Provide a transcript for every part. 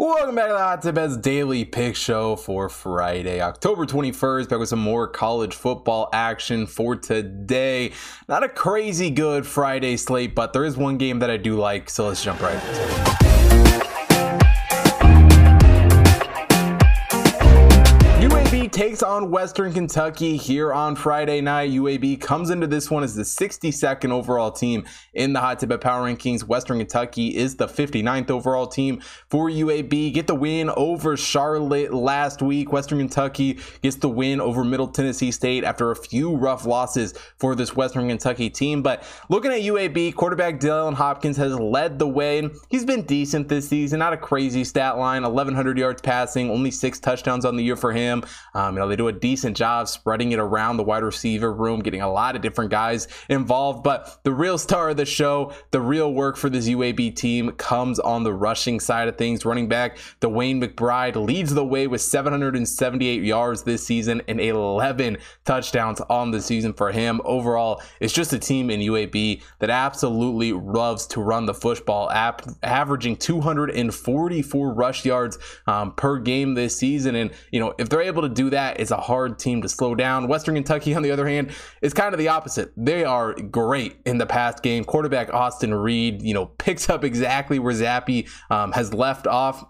Welcome back to the Hot Tip Daily Pick Show for Friday, October 21st. Back with some more college football action for today. Not a crazy good Friday slate, but there is one game that I do like, so let's jump right into it. Takes on Western Kentucky here on Friday night. UAB comes into this one as the 62nd overall team in the Hot Tip Bet Power Rankings. Western Kentucky is the 59th overall team for UAB. Get the win over Charlotte last week. Western Kentucky gets the win over Middle Tennessee State after a few rough losses for this Western Kentucky team. But looking at UAB, quarterback Dylan Hopkins has led the way. He's been decent this season, not a crazy stat line 1,100 yards passing, only six touchdowns on the year for him. Um, you know, they do a decent job spreading it around the wide receiver room, getting a lot of different guys involved. But the real star of the show, the real work for this UAB team comes on the rushing side of things. Running back DeWayne McBride leads the way with 778 yards this season and 11 touchdowns on the season for him. Overall, it's just a team in UAB that absolutely loves to run the football, averaging 244 rush yards um, per game this season. And, you know, if they're able to do that, it's a hard team to slow down. Western Kentucky, on the other hand, is kind of the opposite. They are great in the past game. Quarterback Austin Reed, you know, picks up exactly where Zappe um, has left off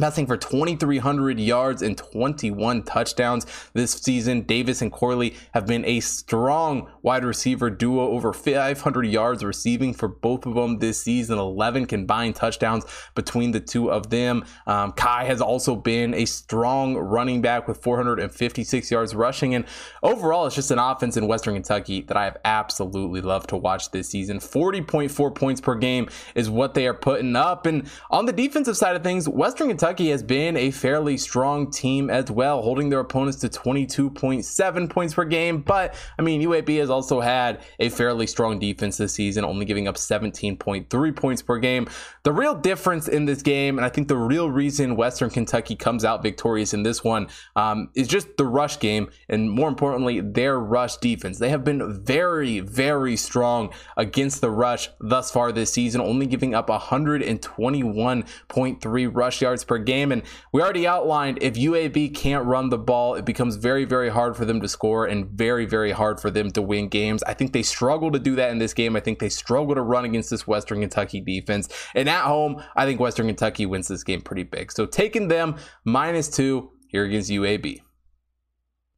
passing for 2,300 yards and 21 touchdowns this season. Davis and Corley have been a strong wide receiver duo, over 500 yards receiving for both of them this season, 11 combined touchdowns between the two of them. Um, Kye has also been a strong running back with 456 yards rushing. And overall, it's just an offense in Western Kentucky that I have absolutely loved to watch this season. 40.4 points per game is what they are putting up. And on the defensive side of things, Western Kentucky Kentucky has been a fairly strong team as well, holding their opponents to 22.7 points per game. But I mean, UAB has also had a fairly strong defense this season, only giving up 17.3 points per game. The real difference in this game, and I think the real reason Western Kentucky comes out victorious in this one, um, is just the rush game, and more importantly, their rush defense. They have been very, very strong against the rush thus far this season, only giving up 121.3 rush yards per per game. And we already outlined if UAB can't run the ball, it becomes very, very hard for them to score and very, very hard for them to win games. I think they struggle to do that in this game. I think they struggle to run against this Western Kentucky defense. And at home, I think Western Kentucky wins this game pretty big. So taking them minus two here against UAB.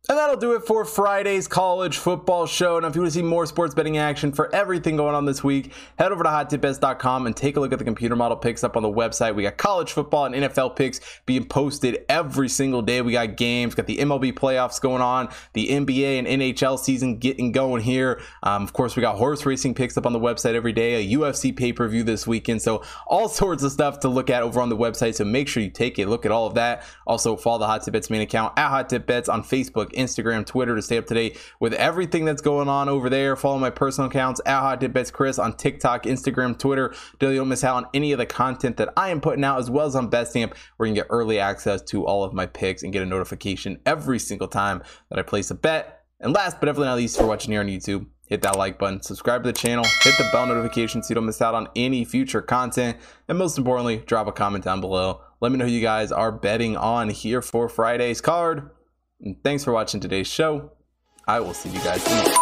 And that'll do it for Friday's college football show. Now, if you want to see more sports betting action for everything going on this week, head over to hottipbets.com and take a look at the computer model picks up on the website. We got college football and NFL picks being posted every single day. We got games, got the MLB playoffs going on, the NBA and NHL season getting going here. Um, of course, we got horse racing picks up on the website every day, a UFC pay per view this weekend. So, all sorts of stuff to look at over on the website. So, make sure you take a look at all of that. Also, follow the Hot Tip Bets main account at Hot Tip Bets on Facebook Instagram, Twitter to stay up to date with everything that's going on over there. Follow my personal accounts at Hot Tip Bets Chris on TikTok, Instagram, Twitter. So you don't miss out on any of the content that I am putting out, as well as on BetStamp, where you can get early access to all of my picks and get a notification every single time that I place a bet. And last but definitely not least, for watching here on YouTube, hit that like button, subscribe to the channel, hit the bell notification so you don't miss out on any future content, and most importantly, drop a comment down below. Let me know who you guys are betting on here for Friday's card. And thanks for watching today's show. I will see you guys tomorrow.